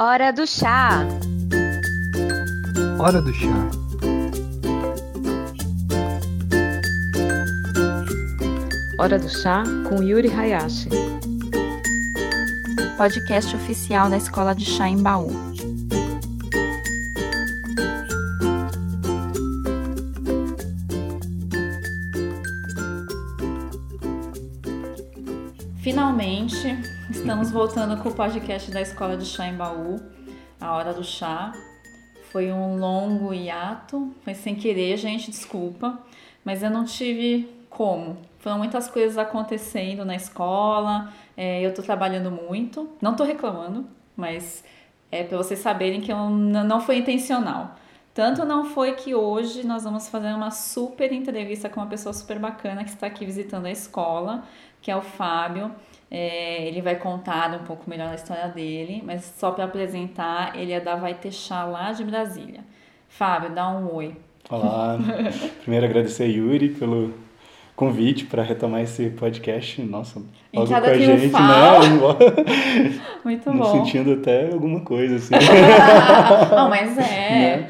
Hora do chá. Hora do chá. Hora do chá com Yuri Hayashi. Podcast oficial da Escola de Chá em Baú. Voltando com o podcast da Escola de Chá em Baú, a Hora do Chá. Foi um longo hiato, foi sem querer, gente, desculpa, mas eu não tive como. Foram muitas coisas acontecendo na escola, é, eu tô trabalhando muito, não tô reclamando, mas é para vocês saberem que eu não foi intencional. Tanto não foi que hoje nós vamos fazer uma super entrevista com uma pessoa super bacana que está aqui visitando a escola, que é o Fábio. É, ele vai contar um pouco melhor a história dele, mas só para apresentar, ele é da Vai Chá lá de Brasília. Fábio, dá um oi. Olá, primeiro agradecer a Yuri pelo convite para retomar esse podcast. Nossa, logo com a gente, né? Muito bom. sentindo até alguma coisa, assim. Não, mas é. Né?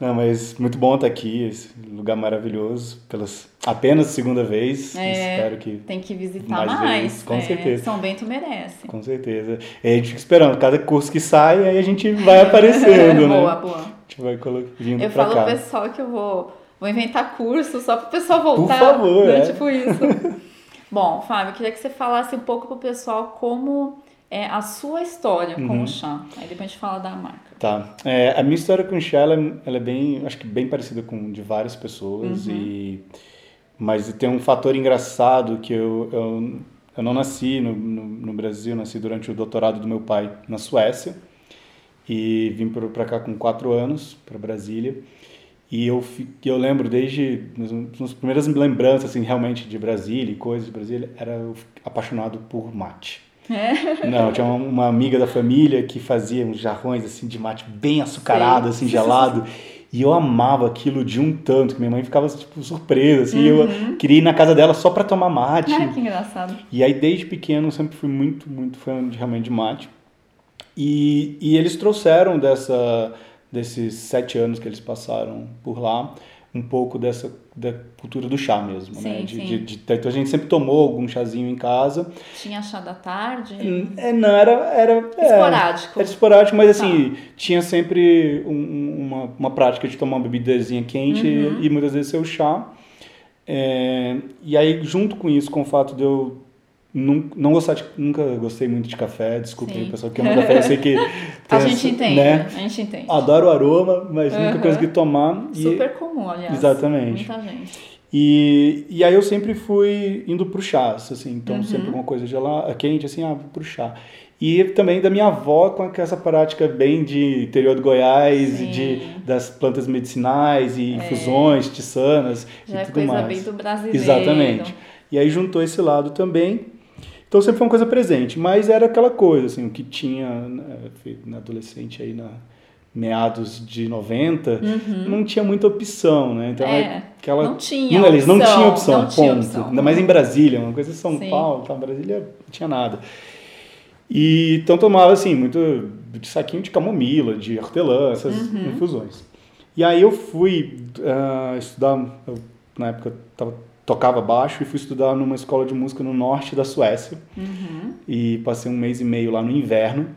Não, mas muito bom estar aqui, esse lugar maravilhoso, pelas apenas segunda vez. É, Espero que Tem que visitar mais mais. com é, certeza. São Bento merece. com certeza. E a gente fica esperando, cada curso que sai, aí a gente vai aparecendo, né? boa, boa. A gente vai vindo Eu falo cá. pro pessoal que eu vou, vou inventar curso só pro pessoal voltar. favor, né? é. Tipo isso. Bom, Fábio, eu queria que você falasse um pouco pro pessoal como é a sua história com Uhum. o chá. Aí depois a gente fala da marca. Tá. É, a minha história com o chá, ela, é- ela é bem, acho que bem parecida com de várias pessoas Uhum. e mas tem um fator engraçado que eu, eu, eu não nasci no, no, no Brasil, nasci durante o doutorado do meu pai na Suécia e vim para cá com quatro anos para Brasília e eu eu lembro desde nas, primeiras lembranças assim realmente de Brasília e coisas de Brasília era eu apaixonado por mate. É? Não, tinha uma, uma amiga da família que fazia uns jarrões assim de mate bem açucarado, assim, gelado. E eu amava aquilo de um tanto que minha mãe ficava tipo surpresa, assim, eu queria ir na casa dela só para tomar mate. Ai, que engraçado. E aí desde pequeno eu sempre fui muito, muito fã de, realmente de mate. E, e eles trouxeram dessa desses sete anos que eles passaram por lá um pouco dessa da cultura do chá mesmo, né? Sim, De, sim. de, de- então a gente sempre tomou algum chazinho em casa. Tinha chá da tarde? É, não, era. era é, Esporádico. Era esporádico, mas assim, tinha sempre um- um- uma, uma prática de tomar uma bebidazinha quente Uhum. e, muitas vezes seu chá. É, e aí, junto com isso, com o fato de eu não gostar de, nunca gostei muito de café, desculpa Sim. aí, pessoal que ama café, eu sei que. A gente essa- entende, Né? a gente entende. Adoro o aroma, mas nunca Uhum. consegui tomar. E- Super comum, aliás. Exatamente. Muita gente. e, e aí eu sempre fui indo pro chás, assim, então Uhum. sempre alguma coisa gelada, quente, assim, ah, vou pro chá. E também da minha avó com essa prática bem de interior do Goiás, Sim. de, das plantas medicinais e infusões, tissanas Já é e tudo coisa mais. bem do brasileiro. Exatamente. E aí juntou esse lado também. Então sempre foi uma coisa presente, mas era aquela coisa, assim, o que tinha né, na adolescente aí na meados de 90, não tinha muita opção, né? Então Uhum. É, aquela não tinha não, eles não tinham opção, não tinha ponto. opção. Ainda mais em Brasília, uma coisa em São Sim. Paulo, tá, Brasília não tinha nada. E então tomava assim, muito de saquinho de camomila, de hortelã, essas Uhum. infusões. E aí eu fui ah, estudar, eu, na época eu tava, tocava baixo e fui estudar numa escola de música no norte da Suécia. Uhum. E passei um mês e meio lá no inverno.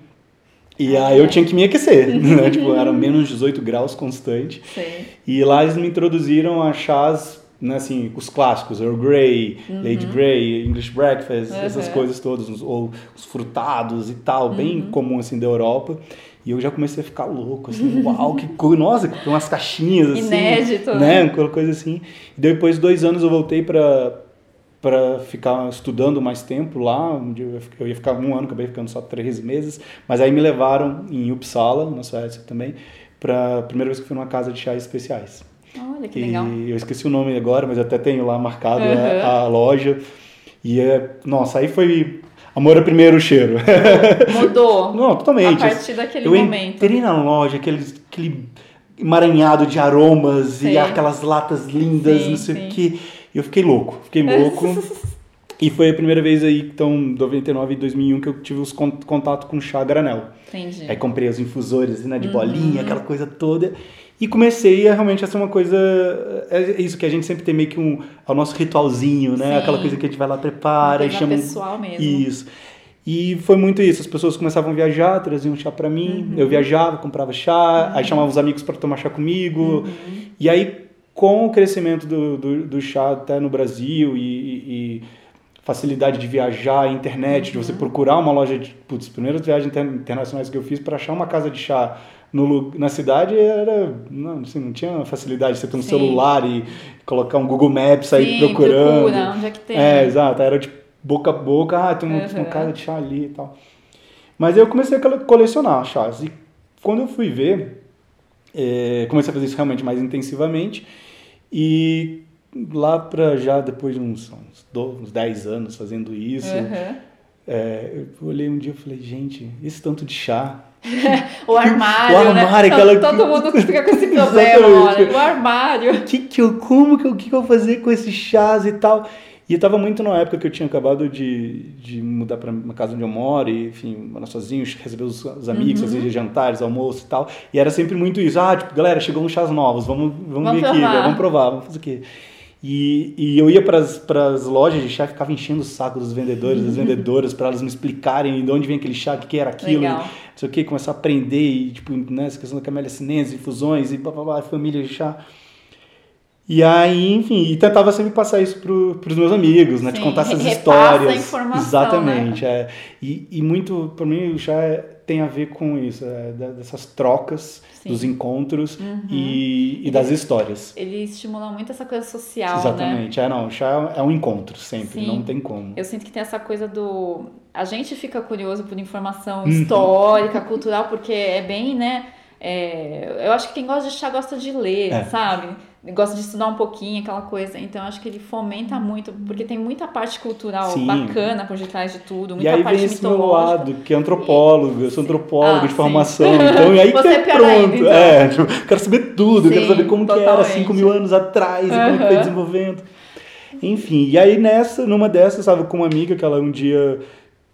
E aí eu tinha que me aquecer, né? tipo, era menos 18 graus constante. Sei. E lá eles me introduziram a chás, né, assim, os clássicos, Earl Grey, Lady Grey, English Breakfast, essas Uhum. coisas todas, ou os frutados e tal, bem comum assim da Europa. E eu já comecei a ficar louco, assim, uau, que coisa, nossa, com umas caixinhas assim. Inédito, né? né? Uma coisa assim. E depois de dois anos eu voltei para para ficar estudando mais tempo lá, eu ia ficar um ano, acabei ficando só três meses, mas aí me levaram em Uppsala, na Suécia também, para primeira vez que fui numa casa de chás especiais. Olha que e legal. eu esqueci o nome agora, mas até tenho lá marcado Uhum. a, a loja. E é, nossa, aí foi amor a primeiro cheiro. Mudou. Não, totalmente. A partir daquele eu momento. entrei na loja, aquele, aquele emaranhado de aromas Sim. e aquelas latas lindas, Sim, não sei sim. o quê. E eu fiquei louco, fiquei louco. E foi a primeira vez aí, então, 99 e 2001, que eu tive os con- contato com chá granel. Entendi. Aí comprei os infusores, né, Uhum. de bolinha, aquela coisa toda. E comecei a realmente a ser uma coisa. É isso que a gente sempre tem meio que um. É o nosso ritualzinho, né? Sim. Aquela coisa que a gente vai lá, prepara e chama. pessoal mesmo. Isso. E foi muito isso. As pessoas começavam a viajar, traziam chá pra mim. Uhum. Eu viajava, comprava chá, aí chamava os amigos para tomar chá comigo. Uhum. E aí, com o crescimento do, do, do chá até no Brasil e- e facilidade de viajar, internet, de você Uhum. procurar uma loja de. Putz, as primeiras viagens inter- internacionais que eu fiz para achar uma casa de chá no, na cidade era. Não, assim, não tinha facilidade de você ter um Sim. celular e colocar um Google Maps, Sim, procurando. procura, onde é que tem. É, exato. Era tipo boca a boca, ah, tem uma, Uhum. uma casa de chá ali e tal. Mas aí eu comecei a cole- colecionar chás. E quando eu fui ver, eh, comecei a fazer isso realmente mais intensivamente. E lá para já depois de uns, uns, do- uns 10 anos fazendo isso, Uhum. eh, eu olhei um dia e falei, gente, esse tanto de chá. O armário, O né? armário, Todo- aquela- Todo mundo fica com esse problema, olha. O armário. que que eu, como que eu, que que eu vou fazer com esses chás e tal? E eu tava muito na época que eu tinha acabado de, de mudar para uma casa onde eu moro, e, enfim, morar sozinho, receber os, os amigos, Uhum. fazer jantares, almoço e tal. E era sempre muito isso. Ah, tipo, galera, chegou uns chás novos, vamos, vamos, Vamos vir aqui, provar. vamos provar, vamos fazer o quê? E, e eu ia para as lojas de chá e ficava enchendo o saco dos vendedores, das vendedoras, para elas me explicarem de onde vem aquele chá, o que, que era aquilo, Legal. não sei o que, começar a aprender, e, tipo, né, essa questão da camélia sinense, infusões, e blá, blá, blá, família de chá. E aí, enfim, e tentava sempre passar isso para os meus amigos, né? Sim, contar essas repassa a histórias. informação, Exatamente. É. E, e muito, para mim, o chá é- tem a ver com isso, é, dessas trocas, Sim. dos encontros Uhum. e, e das histórias. Ele estimula muito essa coisa social, né? Exatamente. É, não, o chá é um encontro sempre, Sim. não tem como. Eu sinto que tem essa coisa do. A gente fica curioso por informação Uhum. histórica, cultural, porque é bem, né? é, Eu acho que quem gosta de chá gosta de ler, É. sabe? Gosta de estudar um pouquinho, aquela coisa. Então, acho que ele fomenta muito, porque tem muita parte cultural Sim. bacana por detrás de tudo, E muita aí parte vem esse meu lado, que é antropólogo, eu sou antropólogo Ah, de sim. formação, então e aí Você que é pior pronto. ainda, então. É, tipo, quero saber tudo, quero Sim, saber como que era totalmente. 5 mil anos atrás, e como que foi desenvolvendo. Enfim, e aí nessa, numa dessas, estava com uma amiga que ela um dia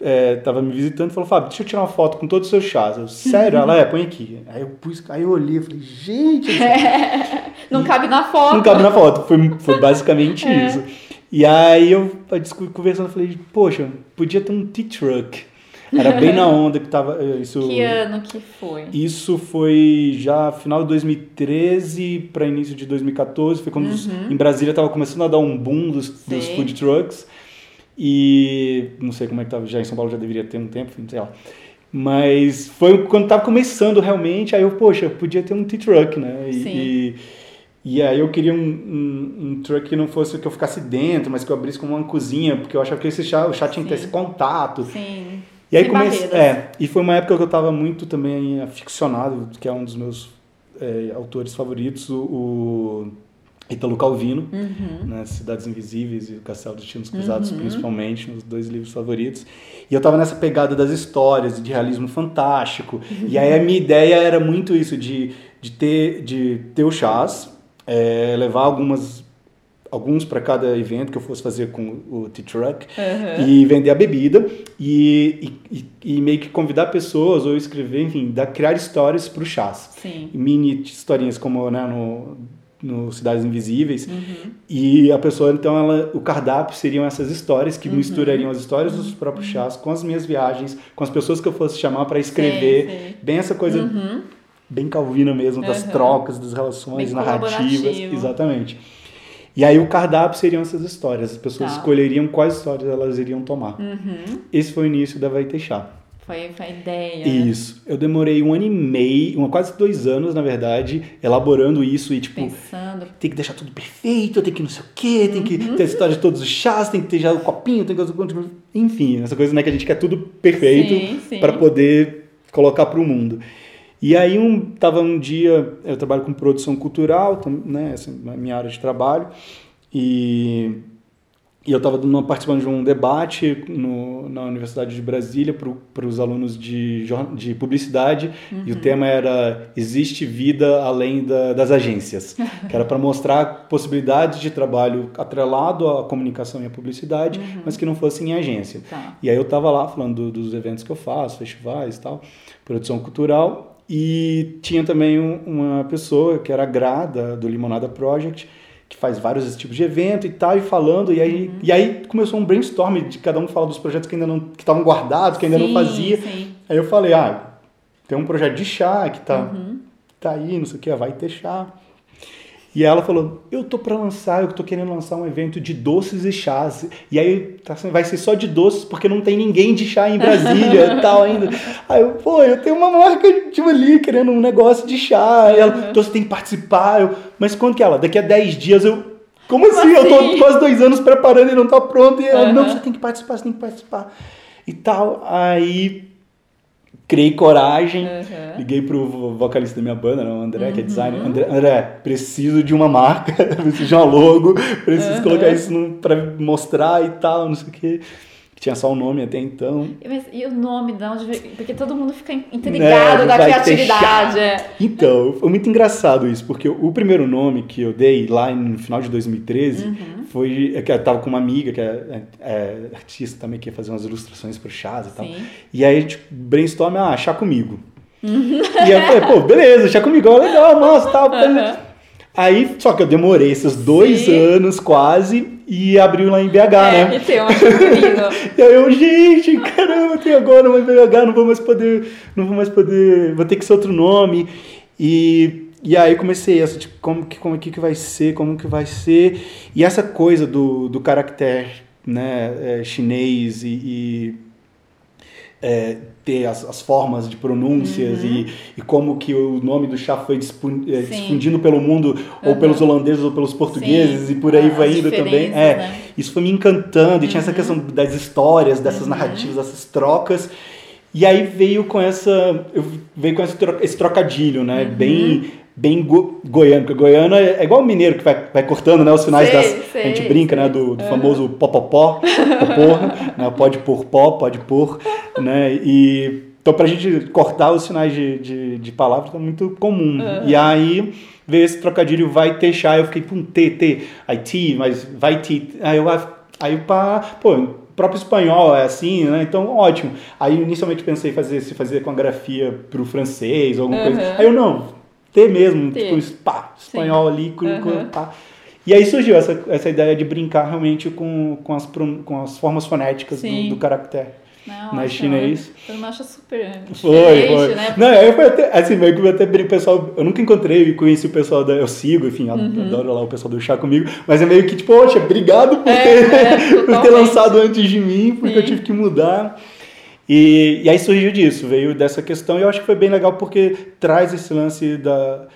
é, tava me visitando e falou, Fábio, deixa eu tirar uma foto com todos os seus chás. Eu, sério? ela, é, põe aqui. Aí eu pus, aí eu olhei e falei, gente, Não cabe na foto. não cabe na foto. Foi, foi basicamente É. isso. E aí eu conversando, falei, poxa, podia ter um T-Truck. Era bem na onda que tava. eh, Isso, Que ano que foi? isso foi já final de 2013 para início de 2014. Foi quando os- em Brasília estava começando a dar um boom dos, dos food trucks. E não sei como é que tava, já em São Paulo já deveria ter um tempo, sei lá. Mas foi quando tava começando realmente, aí eu, poxa, podia ter um T-Truck, né? E, Sim. e, e aí eu queria um, um, um truck que não fosse que eu ficasse dentro, mas que eu abrisse como uma cozinha, porque eu achava que esse chá, o chá tinha que ter esse contato. Sim. E aí comecei. É, e foi uma época que eu estava muito também aficionado, que é um dos meus é, autores favoritos, o, o Italo Calvino, Uhum. né, Cidades Invisíveis e O Castelo dos Tinos Cruzados, principalmente, os dois livros favoritos. E eu estava nessa pegada das histórias, de realismo fantástico. E aí a minha ideia era muito isso, de, de, ter, de ter o chás, é, levar algumas alguns para cada evento que eu fosse fazer com o T-Truck Uhum. e vender a bebida e, e, e meio que convidar pessoas ou escrever, enfim, dar, criar histórias para o chás. Sim. Mini historinhas como né, no, no Cidades Invisíveis. Uhum. E a pessoa, então, ela, o cardápio seriam essas histórias Uhum. que misturariam as histórias dos próprios chás com as minhas viagens, com as pessoas que eu fosse chamar para escrever. Sei, sei. Bem essa coisa Uhum. Bem calvina mesmo, das Uhum. trocas, das relações Bem narrativas. Exatamente. E aí o cardápio seriam essas histórias. As pessoas Tá. escolheriam quais histórias elas iriam tomar. Uhum. Esse foi o início da Vai Chá. Foi, foi a ideia. Isso. Eu demorei um ano e meio, quase dois anos, na verdade, elaborando isso e, tipo, Pensando. tem que deixar tudo perfeito, tem que não sei o quê, tem que Uhum. ter a história de todos os chás, tem que ter já o copinho, tem que... Enfim, essa coisa, né, que a gente quer tudo perfeito para poder colocar para o mundo. E aí um, tava um dia, eu trabalho com produção cultural, né, essa é a minha área de trabalho, e e eu estava participando de um debate no, na Universidade de Brasília para os alunos de, de publicidade uhum. e o tema era Existe vida além da, das agências? que era para mostrar possibilidades de trabalho atrelado à comunicação e à publicidade, uhum. mas que não fosse em agência. Tá. E aí eu estava lá falando do, dos eventos que eu faço, festivais e tal, produção cultural, e tinha também um, uma pessoa que era a Gra, da, do Limonada Project, que faz vários tipos de evento e tal, e falando, e aí, uhum. e aí começou um brainstorm de cada um falar dos projetos que ainda não que estavam guardados, que ainda sim, não fazia. Sim. Aí eu falei, ah, tem um projeto de chá que tá, uhum. tá aí, não sei o que, vai ter chá. E ela falou: Eu tô para lançar, eu tô querendo lançar um evento de doces e chás. E aí tá, vai ser só de doces, porque não tem ninguém de chá em Brasília e tal ainda. Aí eu, pô, eu tenho uma marca tipo ali, querendo um negócio de chá. Ela, então você tem que participar. Eu, Mas quando que ela? Daqui a 10 dias eu. Como, Como assim? assim? Eu tô assim? quase dois anos preparando e não tá pronto. E ela, uhum. não, você tem que participar, você tem que participar. E tal. Aí criei coragem, uhum. liguei pro vocalista da minha banda, né, o André, uhum. que é designer. Uhum. André, André, preciso de uma marca, preciso de uma logo, preciso colocar isso para mostrar e tal, não sei o quê tinha só o nome até então. Mas e o nome de onde Porque todo mundo fica intrigado é, da criatividade. É. Então, foi muito engraçado isso, porque o primeiro nome que eu dei lá no final de 2013 uhum. foi. É que eu tava com uma amiga que é, é artista também, que ia fazer umas ilustrações pro chás e tal. Sim. E aí a gente brainstorm, ah, chá comigo. Uhum. E aí eu falei, pô, beleza, chá comigo, ó, legal, nossa, tal. Uhum. Aí, só que eu demorei esses dois Sim. anos quase e abriu lá em BH, é, né? E tem uma e aí eu, gente, caramba, tem agora uma em BH, não vou mais poder, não vou mais poder, vou ter que ser outro nome. E, e aí comecei essa, tipo, como que, como que, que vai ser, como que vai ser. E essa coisa do, do caractere né, é, chinês e, e é, ter as, as, formas de pronúncias uhum. e, e como que o nome do chá foi é, difundindo pelo mundo uhum. ou pelos holandeses ou pelos portugueses Sim. e por aí ah, vai indo também. É, né? Isso foi me encantando e tinha essa uhum. questão das histórias, dessas uhum. narrativas, dessas trocas. E aí veio com essa veio com esse, esse trocadilho, né? Uhum. Bem bem go goiano, porque goiano é, é igual o mineiro que vai, vai cortando né, os finais sei, das. Sei, a gente brinca, né? Do, do uhum. famoso popopó, popor, né, pode pôr pó, pode pôr, né? E. Então, pra gente cortar os sinais de, de, de palavras é muito comum. Uhum. E aí veio esse trocadilho vai chá, eu fiquei, pum, T, T, aí T, mas vai T. Aí eu, aí pá, pô, próprio espanhol é assim, né? Então, ótimo. Aí inicialmente pensei fazer, se fazer com a grafia pro francês ou alguma uhum. coisa. Aí eu não, ter mesmo, tipo, pá, espanhol Sim. ali, cru, uhum. pá. E aí surgiu essa, essa ideia de brincar realmente com, com, as, com as formas fonéticas do, do caractere. Não, na chinês. Eu não acho super foi, foi. né? Não, eu foi até, assim, meio que até o pessoal, eu nunca encontrei e conheci o pessoal da, eu sigo, enfim, uhum. adoro lá o pessoal do chá comigo, mas é meio que tipo, poxa, obrigado por, é, ter, é, por ter lançado antes de mim, porque Sim. eu tive que mudar. E, e aí surgiu disso, veio dessa questão, e eu acho que foi bem legal porque traz esse lance da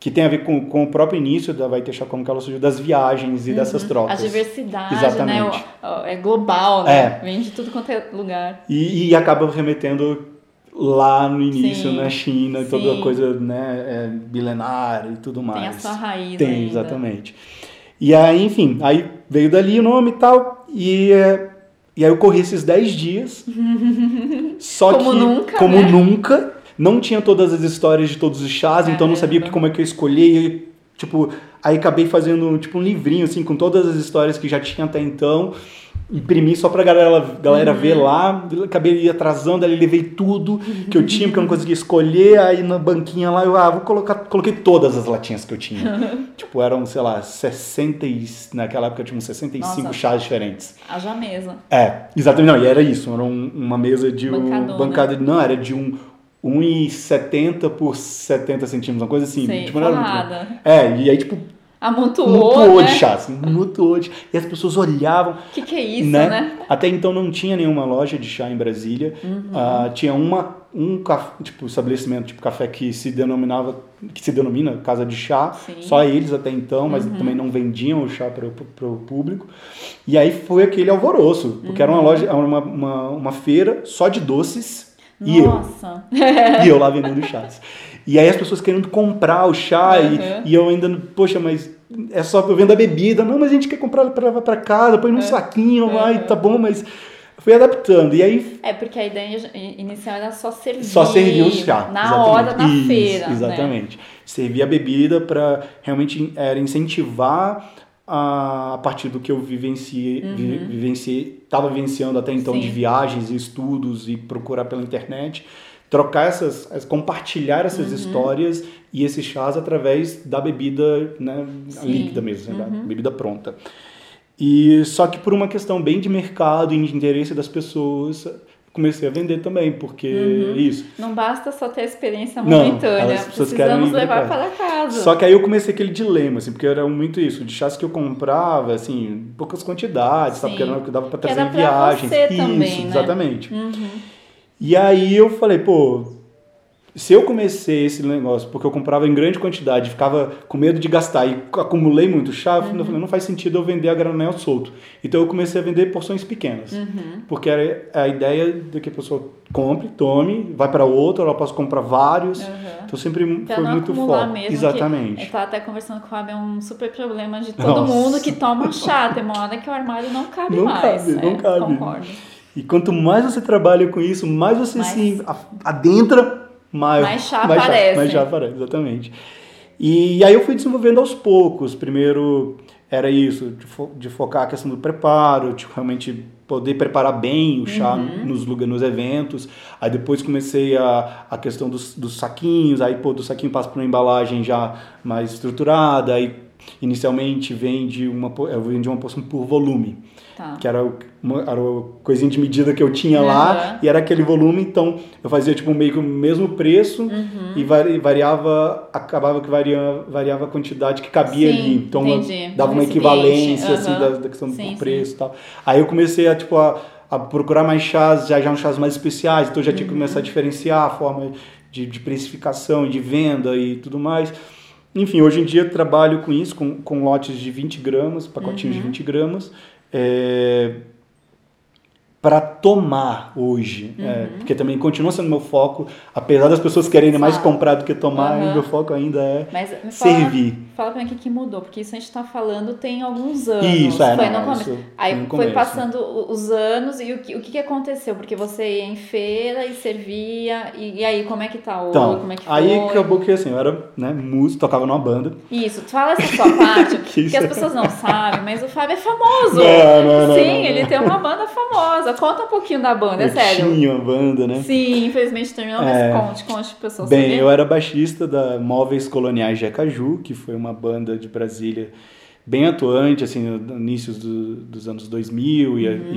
que tem a ver com, com o próprio início da Vai Ter como que ela surgiu, das viagens e uhum. dessas trocas. A diversidade, né? Exatamente. né? É global, né? É. Vem de tudo quanto é lugar. E, e acaba remetendo lá no início, sim, na China, sim. toda a coisa né, é, milenar e tudo mais. Tem a sua raiz Tem, ainda. exatamente. E aí, enfim, aí veio dali o nome e tal, e... É, e aí eu corri esses 10 dias. só como que, nunca, como né? nunca, não tinha todas as histórias de todos os chás, Caramba. então não sabia como é que eu escolhi. Tipo, aí acabei fazendo tipo um livrinho assim com todas as histórias que já tinha até então imprimi só pra galera, galera uhum. ver lá. Acabei atrasando, ali levei tudo que eu tinha, porque eu não conseguia escolher. Aí na banquinha lá, eu ah, vou colocar. Coloquei todas as latinhas que eu tinha. tipo, eram, sei lá, 60. E, naquela época eu tinha uns 65 Nossa, chás diferentes. Haja mesa. É, exatamente. Não, e era isso. Era um, uma mesa de um. Bancada, não, era de um. 1,70 por 70 centímetros, uma coisa assim. Sei, tipo, não era muito... É, e aí, tipo, Amontoou, Amontoou né? de chá, assim, amontoou de... E as pessoas olhavam. O que, que é isso, né? né? Até então não tinha nenhuma loja de chá em Brasília. Uhum. Uh, tinha uma, um tipo, estabelecimento, tipo café que se denominava, que se denomina casa de chá. Sim. Só eles até então, mas uhum. também não vendiam o chá para o público. E aí foi aquele alvoroço, porque uhum. era uma uhum. loja, uma, uma, uma feira só de doces. Nossa. E eu. e eu lá vendendo chás. E aí as pessoas querendo comprar o chá Uhum. e, e eu ainda, poxa, mas é só eu vendo a bebida. Não, mas a gente quer comprar para levar para casa, põe num saquinho, Uhum. vai, tá bom, mas fui adaptando. E aí É, porque a ideia inicial era só servir. só servir o chá. Na exatamente. hora da Isso, feira. Né? Exatamente. Servir a bebida para realmente era incentivar a, a partir do que eu vivenciei, vi- vivenciei, estava vivenciando até então Uhum. Sim. de viagens e estudos e procurar pela internet, trocar essas, as- compartilhar essas Uhum. histórias e esses chás através da bebida né, Sim. líquida mesmo, né, da Uhum. bebida pronta. E só que por uma questão bem de mercado e de interesse das pessoas, comecei a vender também, porque isso. Não basta só ter a experiência Não, momentânea, querem precisamos pra levar para casa. Só que aí eu comecei aquele dilema, assim, porque era muito isso, de chás que eu comprava, assim, poucas quantidades, sabe? Sim. Porque era que dava Que trazer era em pra viagens. você isso, também, né? exatamente. Uhum. E aí eu falei, pô, se eu comecei esse negócio porque eu comprava em grande quantidade, ficava com medo de gastar e acumulei muito chá, eu Uhum. falei, não faz sentido eu vender a granel solto. Então eu comecei a vender porções pequenas. Uhum. Porque era a ideia de que a pessoa compre, tome, vai para outro, ela possa comprar vários. Uhum. Então sempre Pra foi não muito foco. mesmo. Exatamente. Que, eu tava até conversando com o Fábio, é um super problema de todo Nossa. mundo que toma chá. Tem uma hora que o armário não cabe Não mais. cabe, não É, cabe. Concordo. E quanto mais você trabalha com isso, mais você Mais- se adentra, mais, Mais chá aparece. mais chá aparece, exatamente. E aí eu fui desenvolvendo aos poucos. Primeiro era isso, de, fo- de focar a questão do preparo, de realmente poder preparar bem o chá Uhum. nos lugares, nos eventos. Aí depois comecei a, a questão dos, dos saquinhos, aí pô, do saquinho passa para uma embalagem já mais estruturada, aí inicialmente vende uma, po- eu vendi uma porção por volume Tá. que era, uma, era a coisinha de medida que eu tinha lá, Uhum. e era aquele volume, então eu fazia tipo meio que o mesmo preço Uhum. e vari- variava, acabava que varia, variava a quantidade que cabia Sim, ali. Então entendi. dava Um uma equivalência assim, uhum. da, da questão Sim, do preço e tal. Aí eu comecei a tipo a, a procurar mais chás, já, já uns chás mais especiais, então eu já tinha que Uhum. começar a diferenciar a forma de, de precificação de venda e tudo mais. Enfim, hoje em dia trabalho com isso, com, com lotes de 20 gramas, pacotinhos Uhum. de 20 gramas. É, para tomar hoje, Uhum. é, porque também continua sendo meu foco, apesar das pessoas quererem mais Exato. comprar do que tomar, Uhum. meu foco ainda é Mas me fala, servir. fala pra mim o que, mudou, porque isso a gente tá falando tem alguns anos. Isso, é, foi não, no isso Aí foi começo. passando os anos e o que, o que, aconteceu? Porque você ia em feira e servia, e, e aí como é que tá hoje? Então, como é que foi? aí acabou que assim, eu era né, músico, tocava numa banda. Isso, fala essa sua parte, Que porque as pessoas não sabem, mas o Fábio é famoso. Não, não, Sim, não. ele tem uma banda famosa. Conta um pouquinho da banda, é eu sério. tinha uma banda, né? Sim, infelizmente terminou, É. mas conte, conte pro pessoal Bem, saber. eu era baixista da Móveis Coloniais de Acaju, que foi uma banda de Brasília bem atuante, assim, no início do- dos anos 2000 e, Uhum.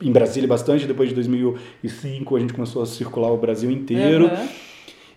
e em Brasília bastante. Depois de 2005 a gente começou a circular o Brasil inteiro Aham.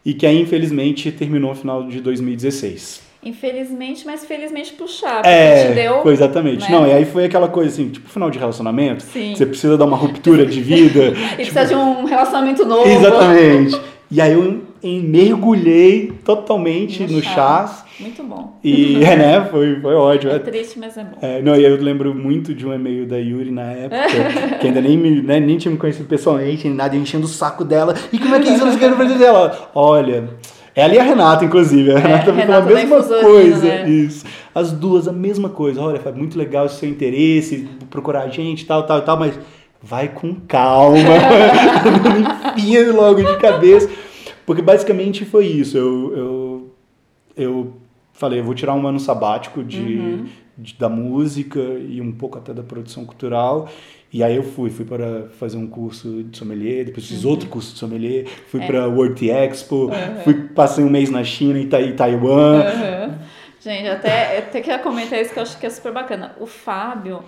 e que aí infelizmente terminou no final de 2016. Infelizmente, mas felizmente pro chá, porque te É, deu. foi exatamente. né? Não, e aí foi aquela coisa assim, tipo final de relacionamento, Sim. você precisa dar uma ruptura de vida. E precisa de um relacionamento novo. Exatamente. E aí eu mergulhei totalmente No no chá. chás. Muito bom. E, é, né, foi, foi ótimo. É triste, mas é bom. É, não, e eu lembro muito de um e-mail da Yuri na época, que ainda nem, me, né, nem tinha me conhecido pessoalmente, nem nada, eu enchendo o saco dela. E como é que isso não quer fazer dela? Olha, ela e a Renata, inclusive. A Renata me falou a mesma coisa. né? Isso. As duas, a mesma coisa. Olha, foi muito legal esse seu interesse, procurar a gente, tal, tal, tal, mas vai com calma. não enfia logo de cabeça. Porque basicamente foi isso. Eu, eu, eu falei, eu vou tirar um ano sabático de, Uhum. de- da música e um pouco até da produção cultural. E aí eu fui, fui para fazer um curso de sommelier, depois fiz outro curso de sommelier, fui Uhum. É. para World Expo, Uhum. fui, passei um mês na China e Tai- Taiwan. Aham. Gente, até, até queria comentar isso que eu acho que é super bacana. O Fábio,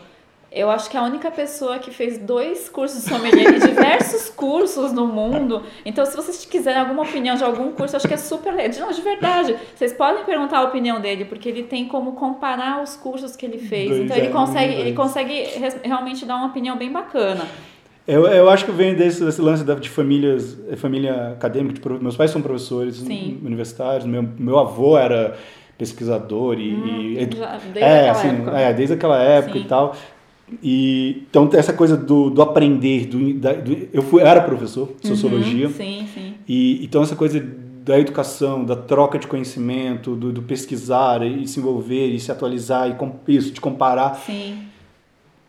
eu acho que é a única pessoa que fez dois cursos de sommelier e diversos cursos no mundo. Então, se vocês quiserem alguma opinião de algum curso, eu acho que é super legal. Não, de verdade. Vocês podem perguntar a opinião dele, porque ele tem como comparar os cursos que ele fez. Dois então, ele consegue, ele consegue realmente dar uma opinião bem bacana. Eu, eu acho que vem desse, desse lance de famílias, família acadêmica. de meus pais são professores Sim. universitários, meu, meu avô era pesquisador e, e edu- Já, desde é, aquela assim, época. é, desde aquela época Sim. e tal. E então essa coisa do, do aprender, do, da- do- eu fui eu era professor de sociologia Uhum, sim, sim. e então essa coisa da educação, da troca de conhecimento, do, do pesquisar e se envolver e se atualizar e com, isso, de comparar. Sim.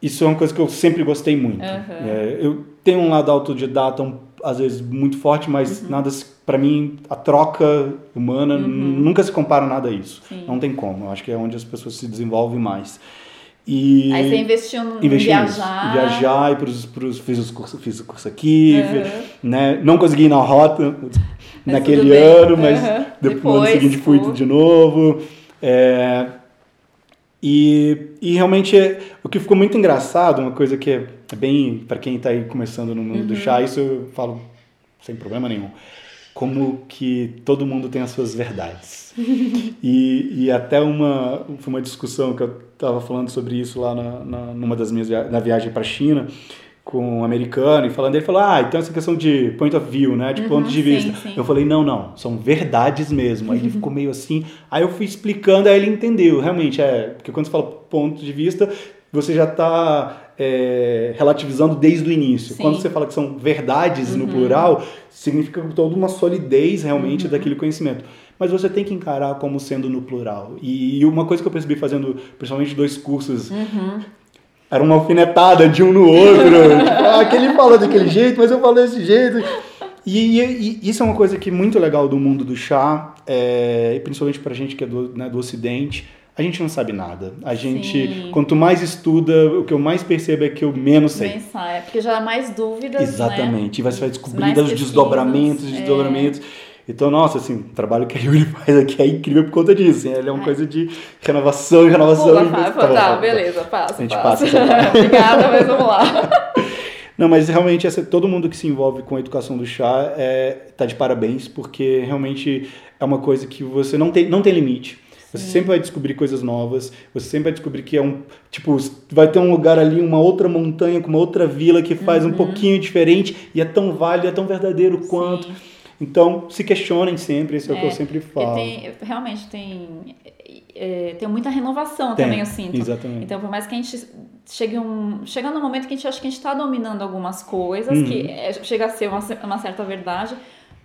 Isso é uma coisa que eu sempre gostei muito. Uhum. É, eu tenho um lado autodidata, um, às vezes muito forte, mas Uhum. nada, para mim, a troca humana Uhum. nunca se compara nada a isso. Sim. Não tem como. Eu acho que é onde as pessoas se desenvolvem mais. E Aí você investiu no investi em nisso. viajar. Viajar e pros, pros, fiz, os curso, fiz o curso aqui, Uhum. né? Não consegui ir na rota naquele ano, mas Uhum. depois, no ano seguinte fui de novo. É, e, e realmente é- o que ficou muito engraçado, uma coisa que é bem para quem está aí começando no mundo do Uhum. chá, isso eu falo sem problema nenhum. Como que todo mundo tem as suas verdades. e, e até uma, foi uma discussão que eu estava falando sobre isso lá na, na, numa das minhas na viagem para a China com um americano e falando, ele falou, ah, então essa questão de point of view, né, de ponto de sim, vista. sim. Eu falei, não, não, são verdades mesmo. Aí ele ficou meio assim, aí eu fui explicando, aí ele entendeu, realmente, é, porque quando você fala ponto de vista, você já está relativizando desde o início. Sim. Quando você fala que são verdades no plural, significa toda uma solidez realmente daquele conhecimento. Mas você tem que encarar como sendo no plural. E uma coisa que eu percebi fazendo, principalmente dois cursos, era uma alfinetada de um no outro. tipo, ah, aquele fala daquele jeito, mas eu falo desse jeito. E, e- e isso é uma coisa que é muito legal do mundo do chá, é, e principalmente pra gente que é do, né, do ocidente. A gente não sabe nada. A gente, Sim. quanto mais estuda, o que eu mais percebo é que eu menos sei. Pensar, é porque gera mais dúvidas, né? Exatamente. E você vai descobrindo os desdobramentos, é. desdobramentos. Então, nossa, assim, o trabalho que a Yuri faz aqui é incrível por conta disso. hein? Ele é uma coisa de renovação, renovação. Pula, e- Tá pá, bom, tá, tá beleza, passa. A gente passa. passa essa Obrigada, mas vamos lá. Não, mas realmente essa, todo mundo que se envolve com a educação do chá é, tá de parabéns, porque realmente é uma coisa que você não tem, não tem limite. Você sempre vai descobrir coisas novas, você sempre vai descobrir que é um. Tipo, vai ter um lugar ali, uma outra montanha, com uma outra vila que faz Uhum. um pouquinho diferente e é tão válido, é tão verdadeiro quanto. Sim. Então, se questionem sempre, esse é, o que eu É, sempre falo. tem, realmente tem, é, tem muita renovação Tem, também, eu sinto. exatamente. Então, por mais que a gente chegue um, chega num momento que a gente acha que a gente está dominando algumas coisas, Uhum. que é- chega a ser uma, uma certa verdade,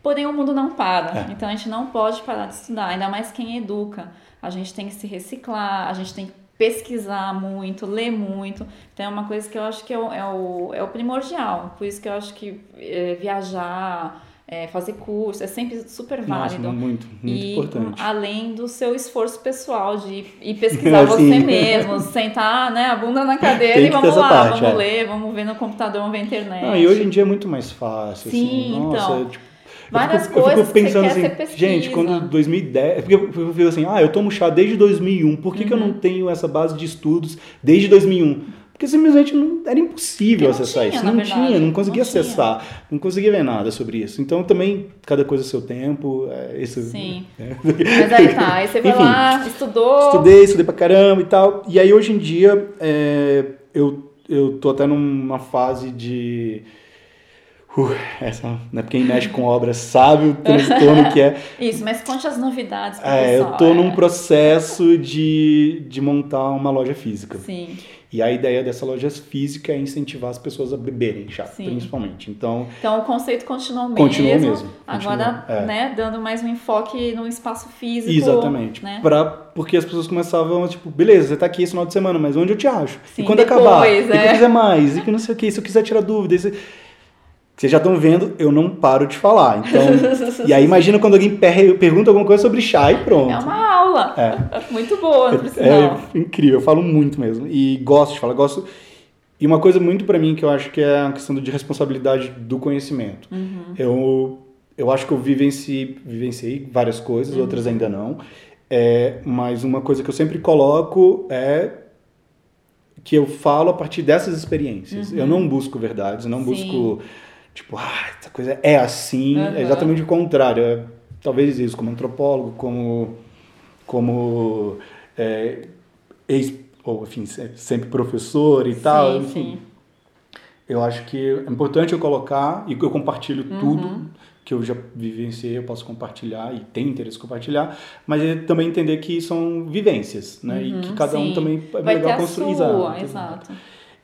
porém o mundo não para. É. Então, a gente não pode parar de estudar, ainda mais quem educa. A gente tem que se reciclar, a gente tem que pesquisar muito, ler muito. Então, é uma coisa que eu acho que é o, é o, é o primordial. Por isso que eu acho que é, viajar, é, fazer curso, é sempre super Nossa, válido. muito, muito e importante. além do seu esforço pessoal de ir pesquisar você Sim. mesmo, sentar né, a bunda na cadeira e vamos lá, parte, vamos é. ler, vamos ver no computador, vamos ver na internet. Não, e hoje em dia é muito mais fácil. Sim, assim, nossa, então. tipo, Várias eu fico, coisas eu fico pensando que assim, gente, quando 2010, porque eu, fico assim, ah, eu tomo chá desde 2001, por que, que eu Uhum. não tenho essa base de estudos desde 2001? Porque simplesmente não, era impossível não acessar tinha, isso, não verdade, tinha, não conseguia não tinha. acessar, não conseguia ver nada sobre isso. Então também, cada coisa a seu tempo, é, esse, Sim. é. Mas aí tá, aí você vai Enfim, lá, estudou. Estudei, estudei pra caramba e tal. E aí hoje em dia é, eu, eu tô até numa fase de. Uh, essa, né, quem mexe com obras sabe o transtorno que é. Isso, mas conte as novidades pro É, pessoal. eu tô é. num processo de, de montar uma loja física. Sim, E a ideia dessa loja física é incentivar as pessoas a beberem chá, Sim. principalmente. Então, então o conceito continuou mesmo. Continua mesmo, Agora, continua, é. né, dando mais um enfoque no espaço físico. exatamente. Né? Pra, porque as pessoas começavam, tipo, beleza, você tá aqui esse final de semana, mas onde eu te acho? Sim, e quando depois, acabar? E é. eu quiser mais? E que não sei o que, se eu quiser tirar dúvida. e se- Vocês já estão vendo, eu não paro de falar. Então, e aí imagina quando alguém per- pergunta alguma coisa sobre chá e pronto. É uma aula. É. Muito boa, sinal. É incrível, eu falo muito mesmo. E gosto de falar, gosto. E uma coisa muito pra mim que eu acho que é a questão de responsabilidade do conhecimento. Uhum. Eu, eu acho que eu vivenciei, vivenciei várias coisas, Uhum. outras ainda não. É, mas uma coisa que eu sempre coloco é que eu falo a partir dessas experiências. Eu não busco verdades, eu não Uhum. Sim. busco, tipo, ah, essa coisa é assim. Uhum. É exatamente o contrário. É, talvez isso, como antropólogo, como, como é, ex, ou enfim, se- sempre professor e tal. Sim, enfim, sim. eu acho que é importante eu colocar e que eu compartilho Uhum. tudo que eu já vivenciei, eu posso compartilhar e tenho interesse em compartilhar, mas é também entender que são vivências, né? e que cada um Uhum, Sim. também é Vai legal construir. sua, exato.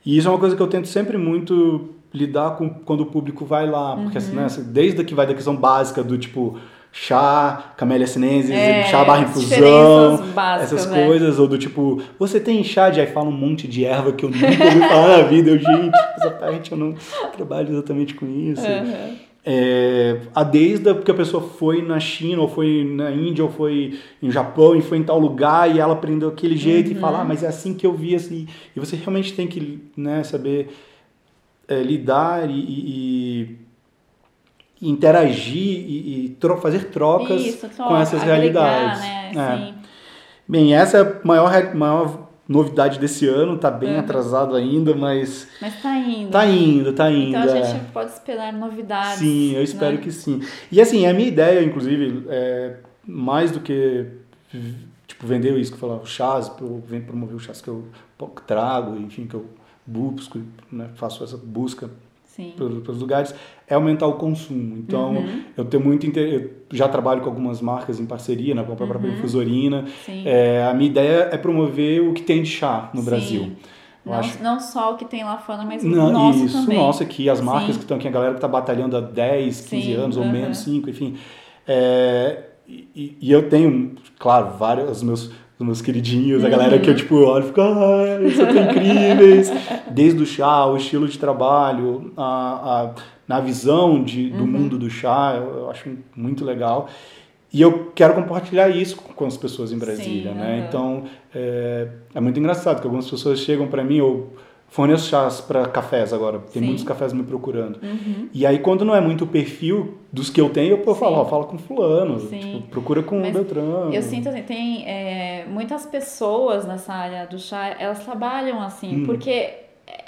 E isso é uma coisa que eu tento sempre muito lidar com quando o público vai lá, porque assim, Uhum. né, desde que vai da questão básica do tipo chá, camélia sinensis, É, chá barra infusão, básicas, essas né? coisas, ou do tipo, você tem chá de aí fala um monte de erva que eu nunca ouvi falar na vida, eu, gente, essa parte eu não trabalho exatamente com isso. Aham. É, a desde porque a pessoa foi na China, ou foi na Índia, ou foi em Japão, e foi em tal lugar, e ela aprendeu aquele jeito, Uhum. e fala, ah, mas é assim que eu vi, assim. E você realmente tem que né, saber é, lidar e, e- e interagir e, e tro- fazer trocas Isso, com essas agregar, realidades. Né? É. Bem, essa é a maior, maior novidade desse ano, tá bem Uhum. atrasado ainda, mas Mas tá indo. tá indo, tá indo. Então a é. gente pode esperar novidades. Sim, eu espero né? que sim. E assim, a minha ideia, inclusive, é mais do que tipo vender isso que eu falava, chás, eu promover o chás que eu trago, enfim, que eu busco, né, faço essa busca pelos, pelos lugares, é aumentar o consumo. Então, Uhum. eu tenho muito inter... eu já trabalho com algumas marcas em parceria, né, com a própria Uhum. Infusorina. É, a minha ideia é promover o que tem de chá no Sim. Brasil. Não, acho- não só o que tem lá fora, mas o não, nosso isso, também. nossa, aqui, as marcas Sim. que estão aqui, a galera que está batalhando há 10, 15 Sim, anos ou aham. menos, 5, enfim. É, e, e eu tenho, claro, vários, os meus, os meus queridinhos, a galera Uhum. que eu tipo olho e fico, ah, eles são incríveis. Desde o chá, o estilo de trabalho, a, a, na visão de, do Uhum. mundo do chá, eu, eu acho muito legal. E eu quero compartilhar isso com, com as pessoas em Brasília, Sim, né? aham. Então, é, é muito engraçado que algumas pessoas chegam para mim, ou forneço chás para cafés agora, tem Sim. muitos cafés me procurando. Uhum. E aí, quando não é muito o perfil dos que eu tenho, eu falo, Sim. ó, fala com fulano, tipo, procura com o Mas Beltrano. Eu sinto assim, tem é, muitas pessoas nessa área do chá, elas trabalham assim, Hum. porque é-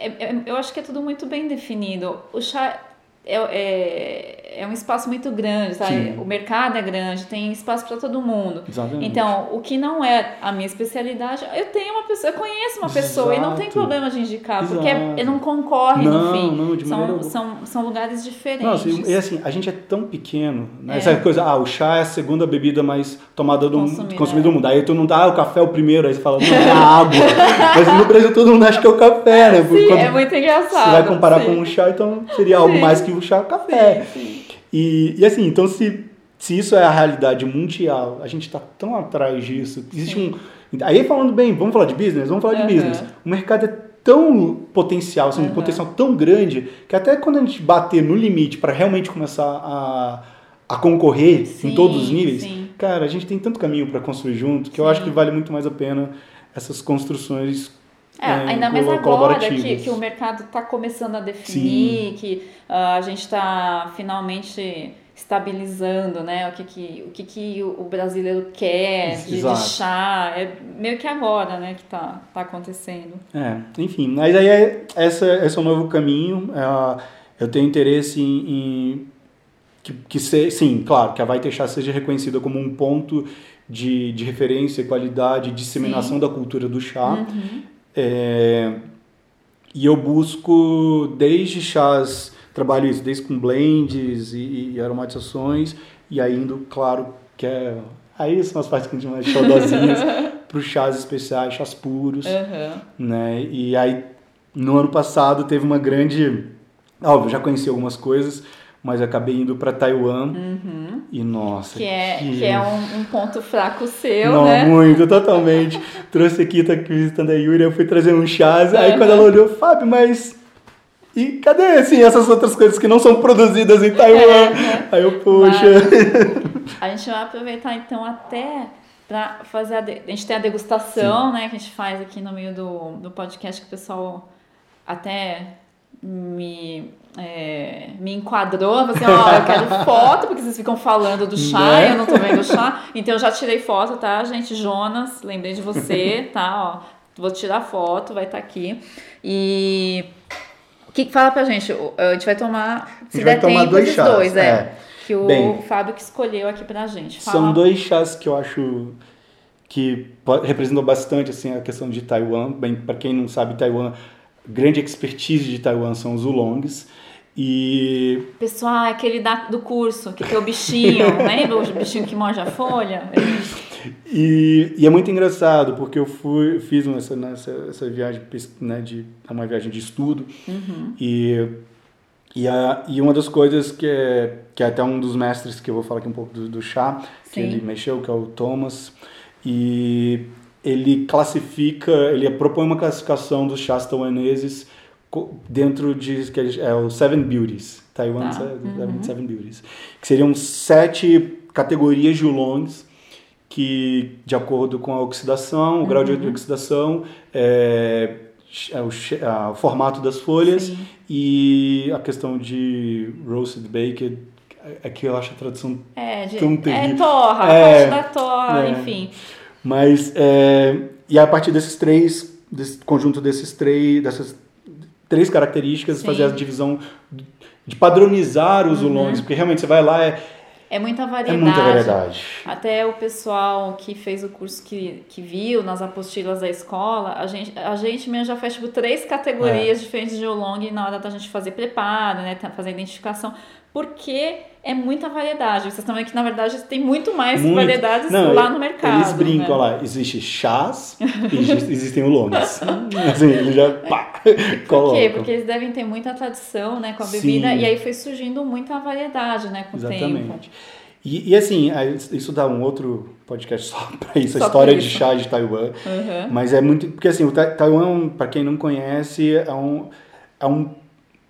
é- eu acho que é tudo muito bem definido. O chá é, é, é um espaço muito grande, sabe? Sim. O mercado é grande, tem espaço para todo mundo. Exatamente. Então, o que não é a minha especialidade, eu tenho uma pessoa, eu conheço uma pessoa e não tem Exato. problema de indicar, porque Exato. não concorre no Não, fim. não, de são, alguma. são, são lugares diferentes. Nossa, e, assim, a gente é tão pequeno, né? É. Essa coisa, ah, o chá é a segunda bebida mais tomada do Consumida, consumida do é. mundo. Aí tu não dá, ah, o café é o primeiro, aí você fala, não, é a água. Mas no Brasil todo mundo acha que é o café, né? Sim, Quando é muito engraçado. você vai comparar sim. com o chá, então seria algo Sim. mais que o chá é o café. Sim. E, e assim, então se, se isso é a realidade mundial, a gente está tão atrás disso. Existe Sim. um. Aí falando bem, vamos falar de business? Vamos falar de Aham. business. O mercado é tão potencial, assim, um Aham. potencial tão grande, que até quando a gente bater no limite para realmente começar a, a concorrer Sim, em todos os níveis, sim. cara, a gente tem tanto caminho para construir junto que eu Sim. acho que vale muito mais a pena essas construções. É, ainda mais agora que, que o mercado está começando a definir, que ah, a gente está finalmente estabilizando né, o que, que, o, que, que o brasileiro quer de, chá. É meio que agora né, que está tá acontecendo. É, enfim, mas aí é, essa, esse é o novo caminho. é, eu tenho interesse em, em que, que se, sim, claro, que a Vai Chá seja reconhecida como um ponto de, de referência, qualidade, disseminação Sim. da cultura do chá. Uhum. É, e eu busco desde chás, trabalho isso, desde com blends e, e aromatizações, e aí indo, claro, que é. Aí são as partes que a gente mais xodózinhas, para os chás especiais, chás puros Aham. né? E aí no ano passado teve uma grande, óbvio, eu já conheci algumas coisas, mas acabei indo para Taiwan Uhum. e nossa, Que é, que é um, um ponto fraco seu, não, né? muito, totalmente. Trouxe aqui, tá aqui visitando a Yuri, eu fui trazer um chás, aí quando ela olhou, Fábio, mas e cadê assim essas outras coisas que não são produzidas em Taiwan? É, Aí eu, poxa, A gente vai aproveitar então até para fazer a, de- a gente tem a degustação, né, que a gente faz aqui no meio do, do podcast que o pessoal até me é, me enquadrou, falou assim, ó, eu quero foto, porque vocês ficam falando do chá, Né? eu não tô vendo o chá, então eu já tirei foto, tá, gente? Jonas, lembrei de você, tá, ó, vou tirar foto, vai estar aqui. E o que fala pra gente? A gente vai tomar, se der tomar tempo, dois chás, dois, é. é. Que o Bem, Fábio que escolheu aqui pra gente. Fala. São dois chás que eu acho que representam bastante assim a questão de Taiwan. Bem, para quem não sabe, Taiwan, grande expertise de Taiwan são os oolongs. E Pessoal, é aquele da, do curso, que tem o bichinho, lembra o bichinho que morde a folha? E, e é muito engraçado, porque eu fui, fiz essa, nessa, essa viagem, pes- né, de, é uma viagem de estudo, Uhum. e E, a, e uma das coisas que é, que é até um dos mestres que eu vou falar aqui um pouco do, do chá, que Sim. ele mexeu, que é o Thomas, e ele classifica, ele propõe uma classificação dos chás taiwaneses dentro de que é o Seven Beauties, Taiwan Tá. Seven, Seven Beauties, que seriam sete categorias de oolongs que, de acordo com a oxidação, o grau de oxidação, é, é o, ah, o formato das folhas Sim. e a questão de roasted baked, é que eu acho a tradução É, de, Tão é terrível. torra, É, a parte da torra, é. enfim. Mas, é, e a partir desses três, desse conjunto desses três, dessas três características, Sim. fazer a divisão de padronizar os oolongs, porque realmente você vai lá, é, É muita é variedade. muita variedade. Até o pessoal que fez o curso que, que viu nas apostilas da escola, a gente, a gente mesmo já fez tipo três categorias diferentes de oolong na hora da gente fazer preparo, né, tá- fazer identificação, porque é muita variedade. Vocês estão vendo que na verdade tem muito mais Muito. variedades Não, lá no mercado. Eles brincam né? lá, existe chás e exi- existem oolongs. assim, eles já pá, Por quê? Porque eles devem ter muita tradição, né, com a Sim. bebida, e aí foi surgindo muita variedade, né, com o tempo. E, e assim, isso dá um outro podcast só para isso, a Só história por de isso. chá de Taiwan. Uhum. Mas é muito. Porque assim, o Tai- Taiwan, para quem não conhece, é um, é um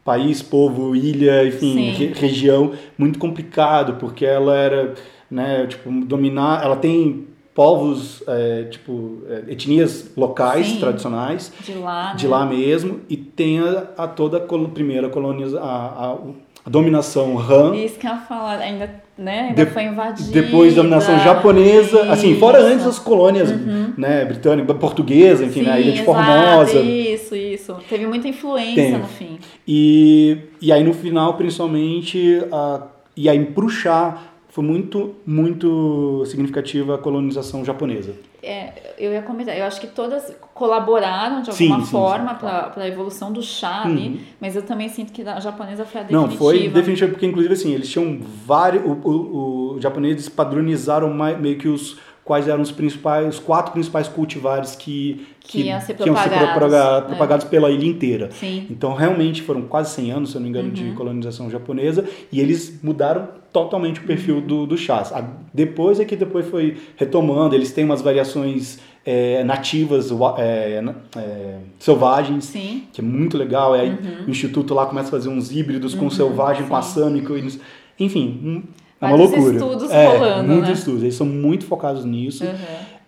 país, povo, ilha, enfim, re- região muito complicado, porque ela era, né, tipo, dominar. Ela tem povos, é, tipo, é, etnias locais, Sim. tradicionais, De lá, de né? lá mesmo, e tem a, a toda a primeira colonização, a, a, a dominação Han. Isso que eu ia falar, ainda, né, ainda De- foi invadida. Depois da dominação japonesa, assim, fora Isso. antes as colônias, né, britânica, portuguesa, enfim, né, a Ilha de Sim, Formosa. isso, isso. Teve muita influência Tem. no fim. E, e aí no final, principalmente, a, e aí pro chá foi muito, muito significativa a colonização japonesa. É, eu ia comentar, eu acho que todas colaboraram de alguma sim, forma para a evolução do chá ali, mas eu também sinto que a japonesa foi a Não, definitiva. foi definitivamente porque, inclusive, assim, eles tinham vários. Os japoneses padronizaram mai- meio que os. Quais eram os principais, os quatro principais cultivares que, Que iam ser que iam ser propagados, propaga- é. propagados pela ilha inteira. Sim. Então, realmente, foram quase 100 anos, se eu não me engano, Uhum. de colonização japonesa, e eles mudaram totalmente o perfil Uhum. do, do chás. A- Depois é que depois foi retomando, eles têm umas variações é, nativas, é, é, selvagens, Sim. que é muito legal. E aí o instituto lá começa a fazer uns híbridos com selvagem, Uhum. sim. assâmico, e enfim, é uma loucura. estudos é, rolando, muitos né? estudos. Eles são muito focados nisso. Uhum.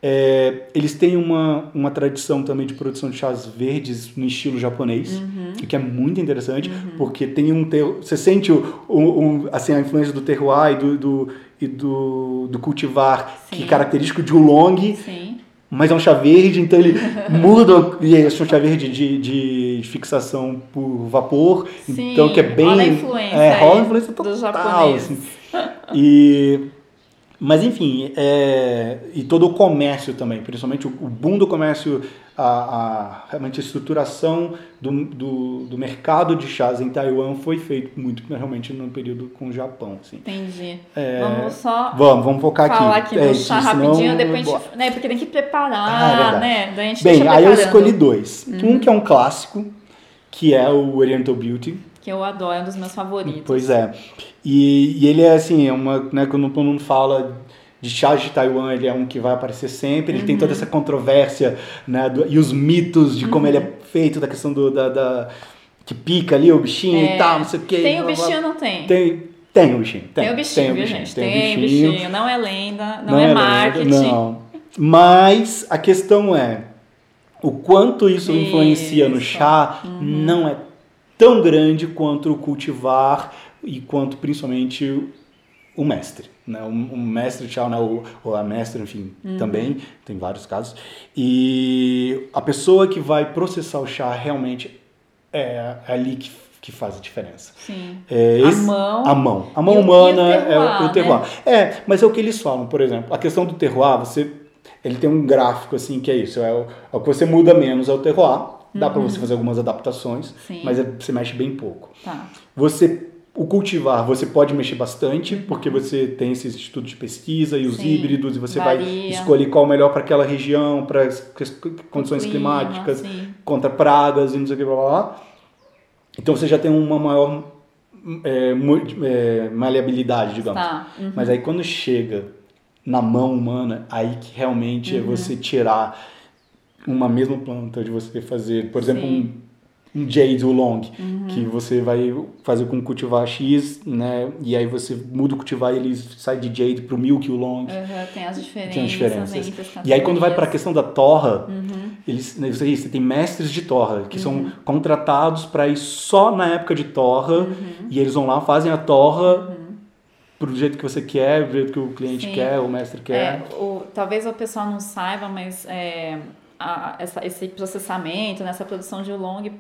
É, eles têm uma, uma tradição também de produção de chás verdes no estilo japonês, Uhum. o que é muito interessante, porque tem um ter, você sente o, o- o- assim, a influência do terroir e do, do, e do, do cultivar, que Sim. é característico de oolong, Sim. mas é um chá verde, então ele muda, e é um chá verde de, de fixação por vapor, Sim, então que é bem... rola a influência é, rola a influência total, assim. E, mas enfim, é, e todo o comércio também, principalmente o, o boom do comércio, a, a- realmente a estruturação do, do, do mercado de chás em Taiwan foi feito muito realmente no período com o Japão. Assim. Entendi. É, Vamos só Vamos, vamos focar aqui. falar aqui É, do chá rapidinho, depois a gente, né, porque tem que Ah, é preparar, né? Daí a gente Bem, aí eu escolhi dois. Um que é um clássico, que é o Oriental Beauty. Que eu adoro, é um dos meus favoritos. Pois é. E, e ele é assim, é uma, né, quando todo mundo fala de chá de Taiwan, ele é um que vai aparecer sempre. Ele tem Uhum. toda essa controvérsia, né, do- e os mitos de como ele Uhum. é feito, da questão do, da, da- que pica ali o bichinho É, e tal, não sei o quê. Tem o bichinho ou não tem? Tem, tem o bichinho. Tem, Tem o bichinho, viu, bichinho, gente? Tem, Tem, o bichinho. bichinho. Não é lenda, não, Não é, lenda, marketing. Não. Mas a questão é o quanto isso, influencia no Isso. chá Uhum. não é tão grande quanto o cultivar e quanto principalmente o mestre, né? O, o mestre chá, né? o, ou a mestra, enfim, Uhum. também tem vários casos. E a pessoa que vai processar o chá realmente é ali que, que faz a diferença. Sim. É A esse- mão A mão. A mão e o- humana o terroir, é o, o terroir. né? É, mas é o que eles falam, por exemplo. A questão do terroir, você, ele tem um gráfico assim que é isso. É o, é o que você muda menos é o terroir. Dá pra você fazer algumas adaptações, Uhum. Sim. mas é- você mexe bem pouco. Tá. Você o cultivar você pode mexer bastante, porque você tem esses institutos de pesquisa e os Sim, híbridos, e você vai varia. escolher qual é o melhor para aquela região, para as condições clima, climáticas, sim. contra pragas e não sei o que, blá, blá, blá. Então você já tem uma maior é, é, maleabilidade, digamos. Tá. Uhum. Mas aí quando chega na mão humana, aí que realmente Uhum. é você tirar uma mesma planta de você fazer, por exemplo, um, Sim. um jade oolong, Uhum. que você vai fazer com cultivar X, né? E aí você muda o cultivar e ele sai de jade pro milk oolong. Uhum, tem as diferenças. Tem as diferenças. E aí quando vai para a questão da torra, Uhum. eles, né, você, você tem mestres de torra que são contratados para ir só na época de torra Uhum. e eles vão lá fazem a torra pro jeito que você quer, do jeito que o cliente Sim. quer, o mestre quer. É, o, talvez o pessoal não saiba, mas é, a- essa- esse processamento, nessa produção de oolong,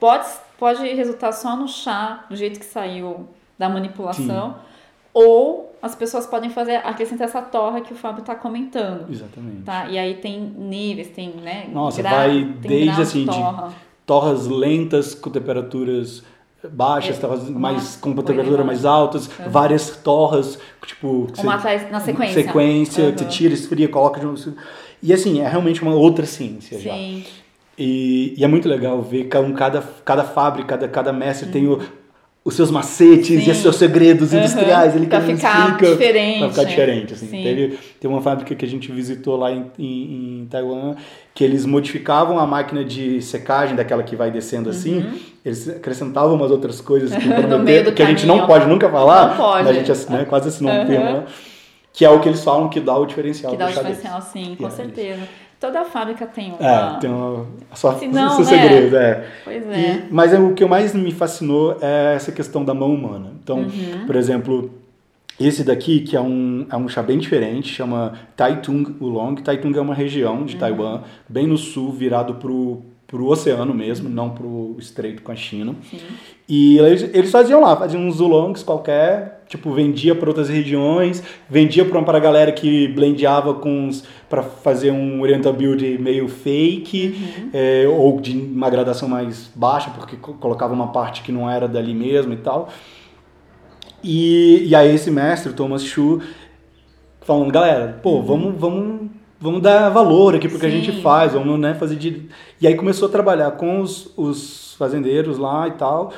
pode, pode resultar só no chá, do jeito que saiu da manipulação, ou as pessoas podem fazer acrescentar essa torra que o Fábio está comentando. Exatamente. Tá? E aí tem níveis, tem, né? Nossa, vai desde, assim, de- torra. Torras lentas com temperaturas baixas, É, torras mais com temperatura mais altas, várias torras, tipo, Uma atrás, na sequência. sequência, que você Uhum. tira, esfria, coloca de novo. E assim, é realmente uma outra ciência já. Sim. E, e é muito legal ver um, cada, cada fábrica, cada, cada mestre tem Uhum. o, os seus macetes Sim. e os seus segredos Uhum. industriais. Ele Pra ficar explica, diferente. Pra ficar diferente. Assim. Sim. Teve, tem uma fábrica que a gente visitou lá em, em, em Taiwan que eles modificavam a máquina de secagem daquela que vai descendo assim. Eles acrescentavam umas outras coisas que, Uhum. Do que a gente não pode nunca falar. Não pode. A gente ass- né, quase assinou um Uhum. termo lá. Que é o que eles falam que dá o diferencial Que dá o deles. diferencial, sim, com Yeah, certeza. Toda fábrica tem uma. É, tem uma, só Se não, seu né? segredo, é. Pois é. E- mas é, o que mais me fascinou é essa questão da mão humana. Então, Uhum. por exemplo, esse daqui, que é um, é um chá bem diferente, chama Taitung Oolong. Taitung é uma região Uhum. de Taiwan, bem no sul, virado pro, pro oceano mesmo, não pro estreito com a China. Sim. E eles, eles faziam lá, faziam uns oolongs qualquer, tipo, vendia para outras regiões, vendia para pra galera que blendeava com para fazer um Oriental Build meio fake, é, ou de uma gradação mais baixa, porque co- colocava uma parte que não era dali mesmo e tal. E, e aí esse mestre, o Thomas Chu, falando, galera, pô, vamos, vamos, vamos dar valor aqui pro que a gente Sim. faz, vamos né, fazer de... E aí começou a trabalhar com os, os fazendeiros lá e tal,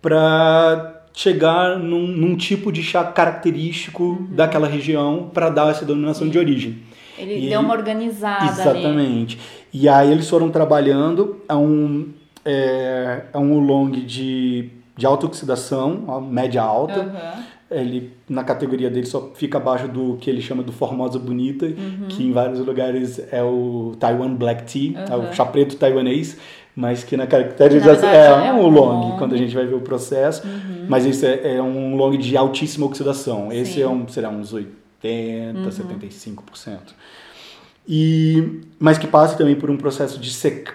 para chegar num, num tipo de chá característico daquela região para dar essa denominação de origem. Ele E- deu uma organizada ali. Exatamente. E aí eles foram trabalhando, é um, é, um oolong de, de alta oxidação, média alta. Aham. Ele, na categoria dele, só fica abaixo do que ele chama do Formosa Bonita, Uhum. que em vários lugares é o Taiwan Black Tea, é o Uhum. chá preto taiwanês, mas que na caracterização é, é um um oolong, oolong. quando a gente vai ver o processo. Uhum. Mas isso é, é um oolong de altíssima oxidação. Esse Sim. é um, será uns 80, 75%. E, mas que passa também por um processo de sec,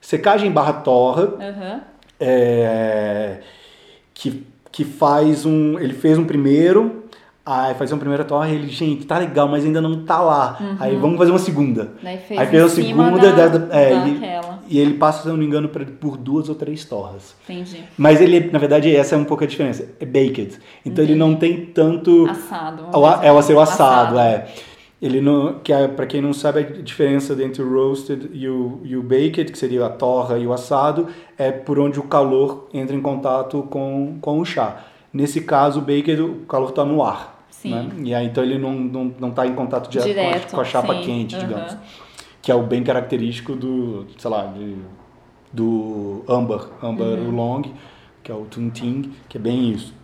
secagem barra torra, Aham. é, que, que faz um. Ele fez um primeiro, aí faz uma primeira torre e ele, gente, tá legal, mas ainda não tá lá. Aí vamos fazer uma segunda. Daí fez Aí fez a segunda da, da- é, e-. E ele passa, se eu não me engano, por duas ou três torres. Entendi. Mas ele, na verdade, essa é um pouco a diferença. É baked. Então ele não tem tanto. Assado. O É o seu assado, Assado. é. Ele não, que é, para quem não sabe a diferença entre o roasted e o, e o baked, que seria a torra e o assado, é por onde o calor entra em contato com, com o chá. Nesse caso, o baked, o calor está no ar. Sim. Né? E aí, então ele não está não, não tá em contato direto, com a- Direto, com, a, chapa sim. quente, digamos. Que é o bem característico do, sei lá, de, do amber, amber Uhum. oolong, que é o tunting, que é bem isso.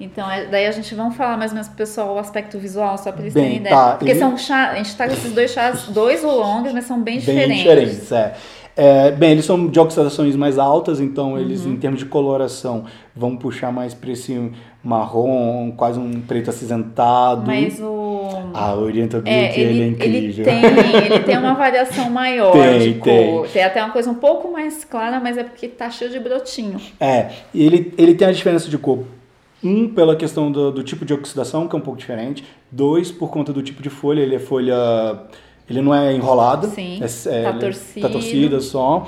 Então, é- daí a gente vamos falar mais ou menos pro pessoal o aspecto visual, só pra eles Bem, terem ideia. tá, Porque ele- são chá, a gente tá com esses dois chás, dois oolongs, mas são bem, bem diferentes. diferentes. é. É, bem, eles são de oxidações mais altas, então eles, Uhum. em termos de coloração, vão puxar mais para esse marrom, quase um preto acinzentado. Mas o. A Oriental Beauty, É, ele, ele, é ele, incrível. tem, ele tem uma variação maior Tem, de tem. cor. Tem até uma coisa um pouco mais clara, mas é porque tá cheio de brotinho. É, e ele, ele tem a diferença de cor. Um, pela questão do, do tipo de oxidação, que é um pouco diferente. Dois, por conta do tipo de folha. Ele é folha... Ele não é enrolado. Sim, é, é, tá ele é- torcido. Tá torcida só.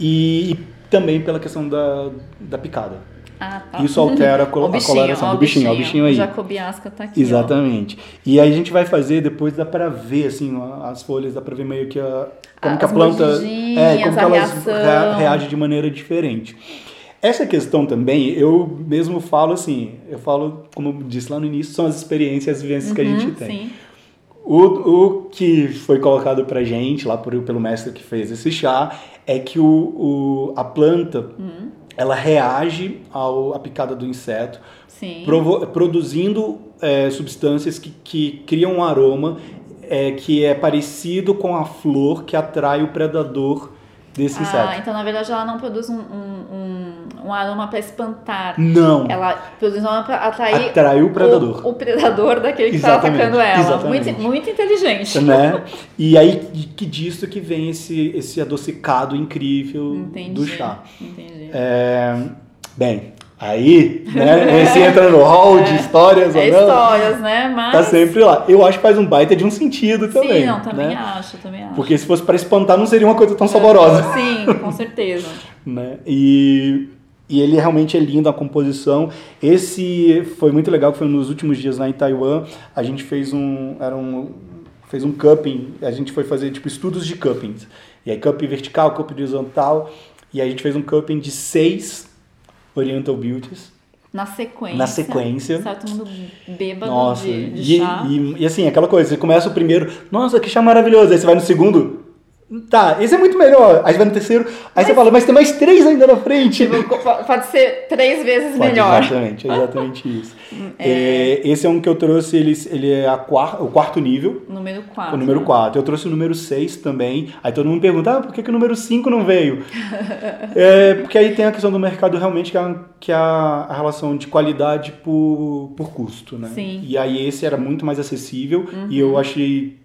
E, e também pela questão da, da picada. Ah, tá. Isso altera a, colo- Ó o a coloração ó do bichinho, ó, o bichinho aí. Jacobiasca tá aqui. ó. Exatamente. E aí a gente vai fazer, depois dá pra ver, assim, ó, as folhas, dá pra ver meio que a, como As que a planta. É, como que elas reação. rea- reagem de maneira diferente. Essa questão também, eu mesmo falo assim, eu falo, como disse lá no início, são as experiências, as vivências que a gente tem. Sim. O, o que foi colocado pra gente, lá por, pelo mestre que fez esse chá, é que o, o, a planta, ela reage ao, à picada do inseto, provo- produzindo é, substâncias que, que criam um aroma é, que é parecido com a flor que atrai o predador desse Ah, inseto. então na verdade ela não produz um, um, um, um aroma para espantar. Não, Ela produz um aroma para atrair atrai o predador. O, o predador daquele que está atacando ela. exatamente. Muito, muito inteligente. né? E aí que disso que vem esse, esse adocicado incrível Entendi. do chá. Entendi. É, bem, aí, né, esse entra no hall de histórias É ou não, histórias, né? Mas. tá sempre lá. Eu acho que faz um baita de um sentido também. Sim, não, também né? acho, também acho. Porque se fosse para espantar, não seria uma coisa tão saborosa. Sim, com certeza. né? E, e ele realmente é lindo a composição. Esse foi muito legal, que foi nos últimos dias lá em Taiwan. A gente fez um, era um fez um cupping, a gente foi fazer tipo estudos de cuppings. E aí cupping vertical, cupping horizontal, e aí a gente fez um cupping de seis Oriental Beauties. Na sequência. Na sequência. Sai todo mundo bêbado Nossa, de, de e, chá. e, e assim, aquela coisa, você começa o primeiro, nossa, que chá maravilhoso, aí você vai no segundo, tá, esse é muito melhor, aí você vai no terceiro, aí você fala, mas tem mais três ainda na frente. Tipo, pode ser três vezes Pode, melhor. Exatamente, é exatamente isso. É, esse é um que eu trouxe, ele, ele é a quar, o quarto nível, Número 4. o número 4. Eu trouxe o número 6 também. Aí todo mundo pergunta, ah, por que, que o número 5 não veio? é, porque aí tem a questão do mercado realmente, que é, a, que é a, relação de qualidade por, por custo, né? Sim. E aí esse era muito mais acessível e eu achei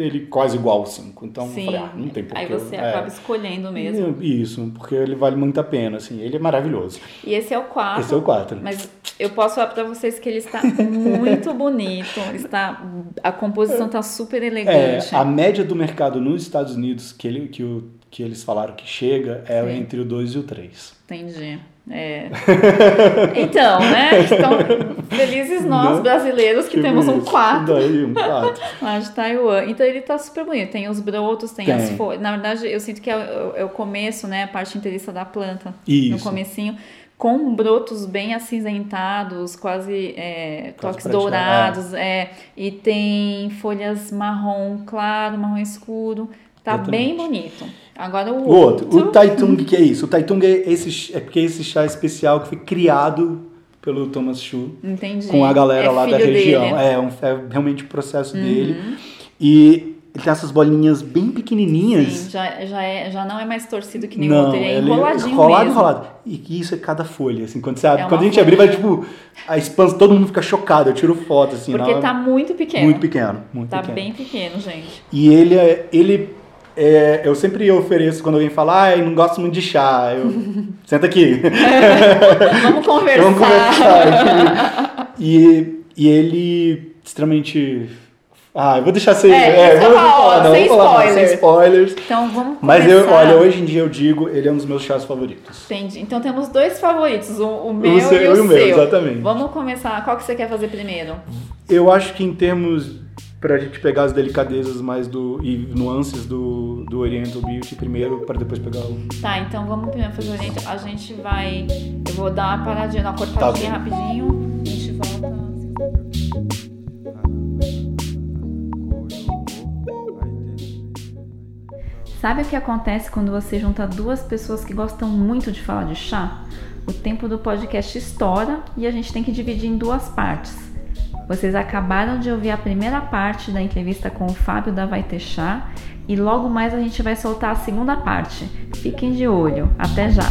ele quase igual ao 5. Então eu Sim. falei, ah, não tem porquê. Aí você é. acaba escolhendo mesmo. Isso, porque ele vale muito a pena, assim. Ele é maravilhoso. E esse é o 4. Esse é o 4. Mas eu posso falar pra vocês que ele está muito bonito. Está, a composição está super É, elegante. a média do mercado nos Estados Unidos, que, ele, que, o, que eles falaram que chega, é Sim. entre o 2 e o 3. Entendi. É. Então, né? Então, felizes nós Né? brasileiros que temos um 4 Daí, um 4. lá de Taiwan. Então ele tá super bonito. Tem os brotos, tem, Tem. as folhas. Na verdade, eu sinto que é o, é o começo, né? A parte inteiriça da planta. No Isso. comecinho. Com brotos bem acinzentados, quase é, toques prateado, dourados. É, e tem folhas marrom claro, marrom escuro. Tá Exatamente. bem bonito. Agora o, O outro, o Taitung, que é isso? O Taitung é, esse, é porque é esse chá especial que foi criado pelo Thomas Chu Entendi. com a galera É lá da região. dele. Uhum. É, um, é realmente o processo dele. E ele tem essas bolinhas bem pequenininhas. Sim, já, já, é, já não é mais torcido que nem o Não, outro, ele é ele enroladinho enrolado, mesmo. enrolado. E isso é cada folha, assim, quando você abre, É quando a gente abrir, vai tipo, a expansão, todo mundo fica chocado, eu tiro foto, assim, Porque na- tá muito pequeno. muito pequeno, muito Tá pequeno. bem pequeno, gente. E ele é, ele é, eu sempre ofereço quando alguém fala, ah, eu não gosto muito de chá, eu, senta aqui, Vamos conversar. vamos conversar. e, e ele, extremamente, ah, eu vou deixar sem, É, é vou falar, não, sem vou falar, spoilers. sem spoilers. Então vamos Mas começar. eu, olha, hoje em dia eu digo, ele é um dos meus chás favoritos. Entendi. Então temos dois favoritos, o, o meu O seu e o, o meu, seu. exatamente. Vamos começar. Qual que você quer fazer primeiro? Eu acho que em termos pra gente pegar as delicadezas mais do e nuances do, do Oriental Beauty primeiro para depois pegar o Tá, então vamos primeiro fazer o oriente. A gente vai. Eu vou dar uma paradinha, dar uma cortadinha Tá rapidinho. A gente volta. Sabe o que acontece quando você junta duas pessoas que gostam muito de falar de chá? O tempo do podcast estoura e a gente tem que dividir em duas partes. Vocês acabaram de ouvir a primeira parte da entrevista com o Fábio da Vai e logo mais a gente vai soltar a segunda parte. Fiquem de olho. Até já.